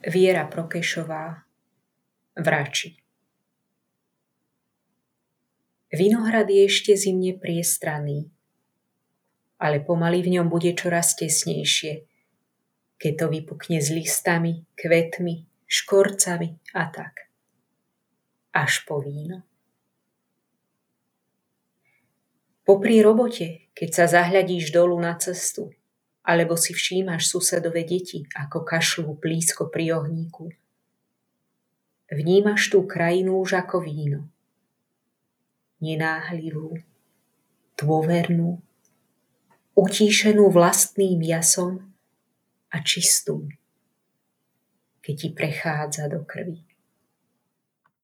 Viera Prokešová Vrači Vinohrad je ešte zimne priestraný, ale pomaly v ňom bude čoraz tesnejšie, keď to vypukne s listami, kvetmi, škorcami a tak. Až po víno. Popri robote, keď sa zahľadíš dolu na cestu, alebo si všímaš susedové deti, ako kašľú blízko pri ohníku, vnímaš tú krajinu už ako víno. Nenáhlivú, dôvernú, utíšenú vlastným jasom a čistú, keď ti prechádza do krvi.